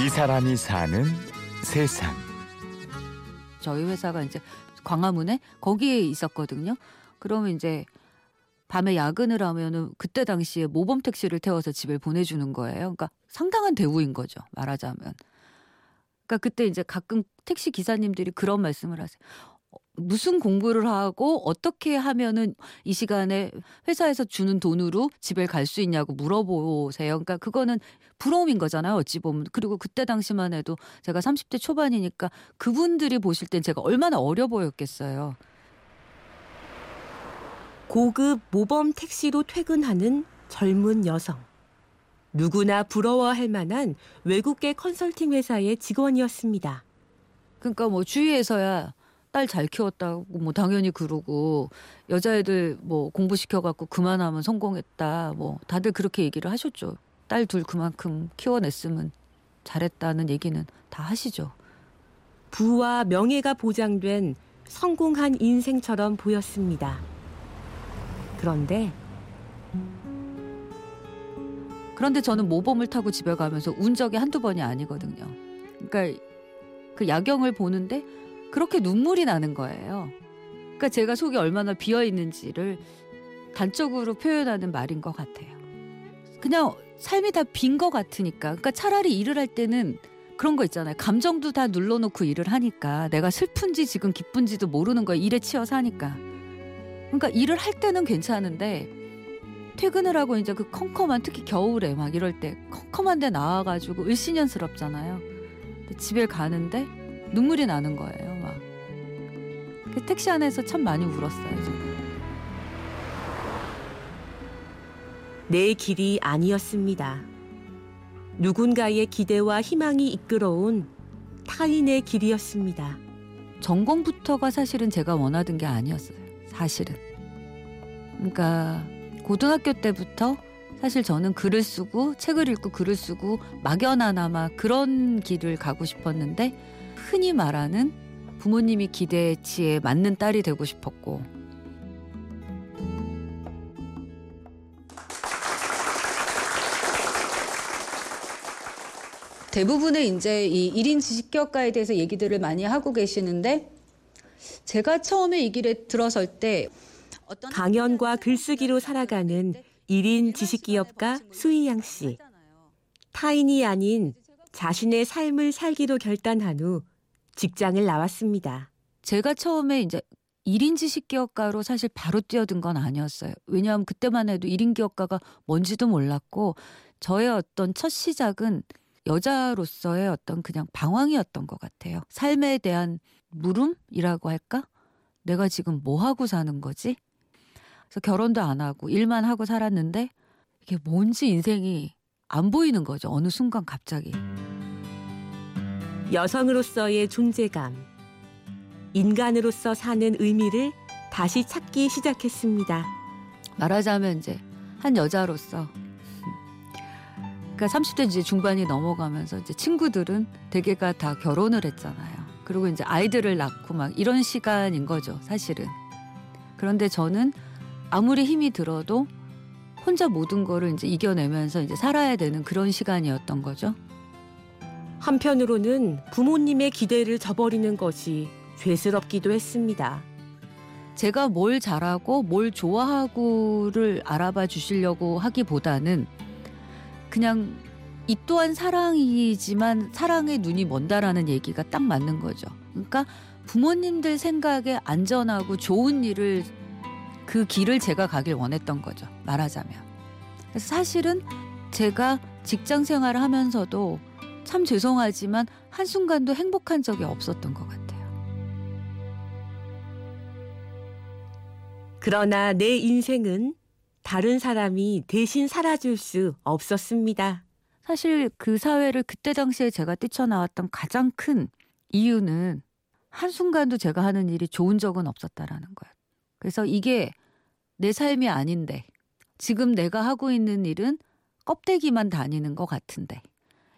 이 사람이 사는 세상. 저희 회사가 이제 광화문에 거기에 있었거든요. 그러면 이제 밤에 야근을 하면은 그때 당시에 모범 택시를 태워서 집에 보내주는 거예요. 그러니까 상당한 대우인 거죠. 말하자면. 그러니까 그때 이제 가끔 택시 기사님들이 그런 말씀을 하세요. 어, 무슨 공부를 하고 어떻게 하면은 이 시간에 회사에서 주는 돈으로 집에 갈 수 있냐고 물어보세요. 그러니까 그거는 부러움인 거잖아요. 어찌 보면. 그리고 그때 당시만 해도 제가 30대 초반이니까 그분들이 보실 땐 제가 얼마나 어려 보였겠어요. 고급 모범 택시로 퇴근하는 젊은 여성. 누구나 부러워할 만한 외국계 컨설팅 회사의 직원이었습니다. 그러니까 뭐 주위에서야 딸 잘 키웠다고 뭐 당연히 그러고 여자애들 뭐 공부시켜 갖고 그만하면 성공했다. 뭐 다들 그렇게 얘기를 하셨죠. 딸 둘 그만큼 키워냈으면 잘했다는 얘기는 다 하시죠. 부와 명예가 보장된 성공한 인생처럼 보였습니다. 그런데 그런데 저는 모범을 타고 집에 가면서 운 적이 한두 번이 아니거든요. 그러니까 그 야경을 보는데 그렇게 눈물이 나는 거예요. 그러니까 제가 속이 얼마나 비어 있는지를 단적으로 표현하는 말인 것 같아요. 그냥 삶이 다 빈 것 같으니까. 그러니까 차라리 일을 할 때는 그런 거 있잖아요. 감정도 다 눌러놓고 일을 하니까 내가 슬픈지 지금 기쁜지도 모르는 거예요. 일에 치여서 하니까. 그러니까 일을 할 때는 괜찮은데 퇴근을 하고 이제 그 컴컴한 특히 겨울에 막 이럴 때 컴컴한 데 나와가지고 을씨년스럽잖아요. 집에 가는데 눈물이 나는 거예요. 막그 택시 안에서 참 많이 울었어요. 저는. 내 길이 아니었습니다. 누군가의 기대와 희망이 이끌어온 타인의 길이었습니다. 전공부터가 사실은 제가 원하던 게 아니었어요. 사실은. 그러니까 고등학교 때부터 사실 저는 글을 쓰고 책을 읽고 글을 쓰고 막연하나마 그런 길을 가고 싶었는데 흔히 말하는 부모님이 기대치에 맞는 딸이 되고 싶었고 대부분의 이제 이 1인 지식교육과에 대해서 얘기들을 많이 하고 계시는데 제가 처음에 이 길에 들어설 때 어떤 강연과 글쓰기로 살아가는 1인 지식기업가 수희양 씨. 타인이 아닌 자신의 삶을 살기로 결단한 후 직장을 나왔습니다. 제가 처음에 이제 1인 지 식기업가로 사실 바로 뛰어든 건 아니었어요. 왜냐하면 그때만 해도 1인 기업가가 뭔지도 몰랐고 저의 어떤 첫 시작은 여자로서의 어떤 그냥 방황이었던 것 같아요. 삶에 대한 물음이라고 할까? 내가 지금 뭐 하고 사는 거지? 그래서 결혼도 안 하고 일만 하고 살았는데 이게 뭔지 인생이 안 보이는 거죠. 어느 순간 갑자기. 여성으로서의 존재감, 인간으로서 사는 의미를 다시 찾기 시작했습니다. 말하자면 이제 한 여자로서 그러니까 30대 이제 중반이 넘어가면서 이제 친구들은 대개가 다 결혼을 했잖아요. 그리고 이제 아이들을 낳고 막 이런 시간인 거죠, 사실은. 그런데 저는 아무리 힘이 들어도 혼자 모든 거를 이제 이겨내면서 이제 살아야 되는 그런 시간이었던 거죠. 한편으로는 부모님의 기대를 저버리는 것이 죄스럽기도 했습니다. 제가 뭘 잘하고 뭘 좋아하고를 알아봐 주시려고 하기보다는 그냥 이 또한 사랑이지만 사랑의 눈이 먼다라는 얘기가 딱 맞는 거죠. 그러니까 부모님들 생각에 안전하고 좋은 일을 그 길을 제가 가길 원했던 거죠. 말하자면. 사실은 제가 직장 생활을 하면서도 참 죄송하지만 한순간도 행복한 적이 없었던 것 같아요. 그러나 내 인생은 다른 사람이 대신 살아줄 수 없었습니다. 사실 그 사회를 그때 당시에 제가 뛰쳐나왔던 가장 큰 이유는 한순간도 제가 하는 일이 좋은 적은 없었다라는 거예요. 그래서 이게 내 삶이 아닌데 지금 내가 하고 있는 일은 껍데기만 다니는 것 같은데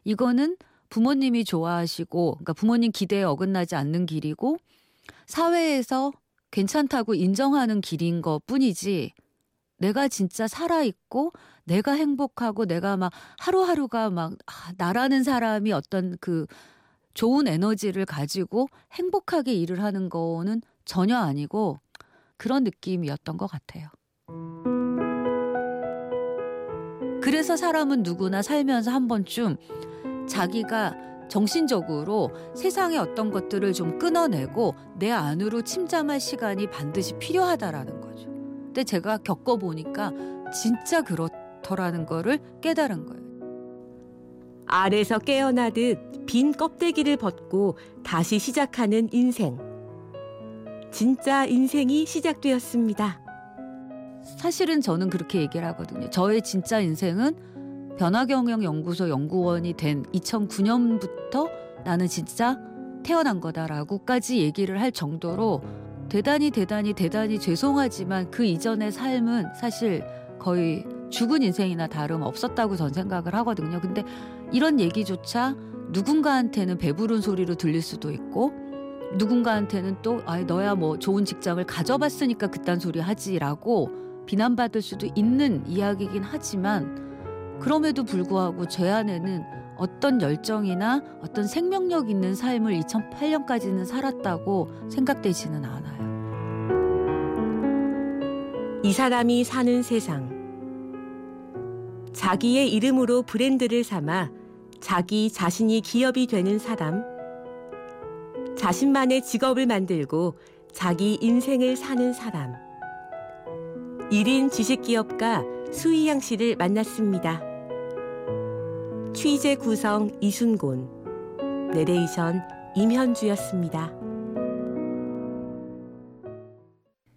이거는 부모님이 좋아하시고 그러니까 부모님 기대에 어긋나지 않는 길이고 사회에서 괜찮다고 인정하는 길인 것 뿐이지 내가 진짜 살아있고 내가 행복하고 내가 막 하루하루가 막 아, 나라는 사람이 어떤 그 좋은 에너지를 가지고 행복하게 일을 하는 거는 전혀 아니고 그런 느낌이었던 것 같아요. 그래서 사람은 누구나 살면서 한 번쯤 자기가 정신적으로 세상의 어떤 것들을 좀 끊어내고 내 안으로 침잠할 시간이 반드시 필요하다라는 거죠. 근데 제가 겪어보니까 진짜 그렇더라는 거를 깨달은 거예요. 알에서 깨어나듯 빈 껍데기를 벗고 다시 시작하는 인생. 진짜 인생이 시작되었습니다. 사실은 저는 그렇게 얘기를 하거든요. 저의 진짜 인생은 변화경영연구소 연구원이 된 2009년부터 나는 진짜 태어난 거다라고까지 얘기를 할 정도로 대단히 대단히 대단히 죄송하지만 그 이전의 삶은 사실 거의 죽은 인생이나 다름 없었다고 전 생각을 하거든요. 근데 이런 얘기조차 누군가한테는 배부른 소리로 들릴 수도 있고 누군가한테는 또 아, 너야 뭐 좋은 직장을 가져봤으니까 그딴 소리 하지라고 비난받을 수도 있는 이야기긴 하지만 그럼에도 불구하고 제 안에는 어떤 열정이나 어떤 생명력 있는 삶을 2008년까지는 살았다고 생각되지는 않아요. 이 사람이 사는 세상. 자기의 이름으로 브랜드를 삼아 자기 자신이 기업이 되는 사람. 자신만의 직업을 만들고 자기 인생을 사는 사람. 1인 지식기업가 수희양 씨를 만났습니다. 취재 구성 이순곤, 내레이션 임현주였습니다.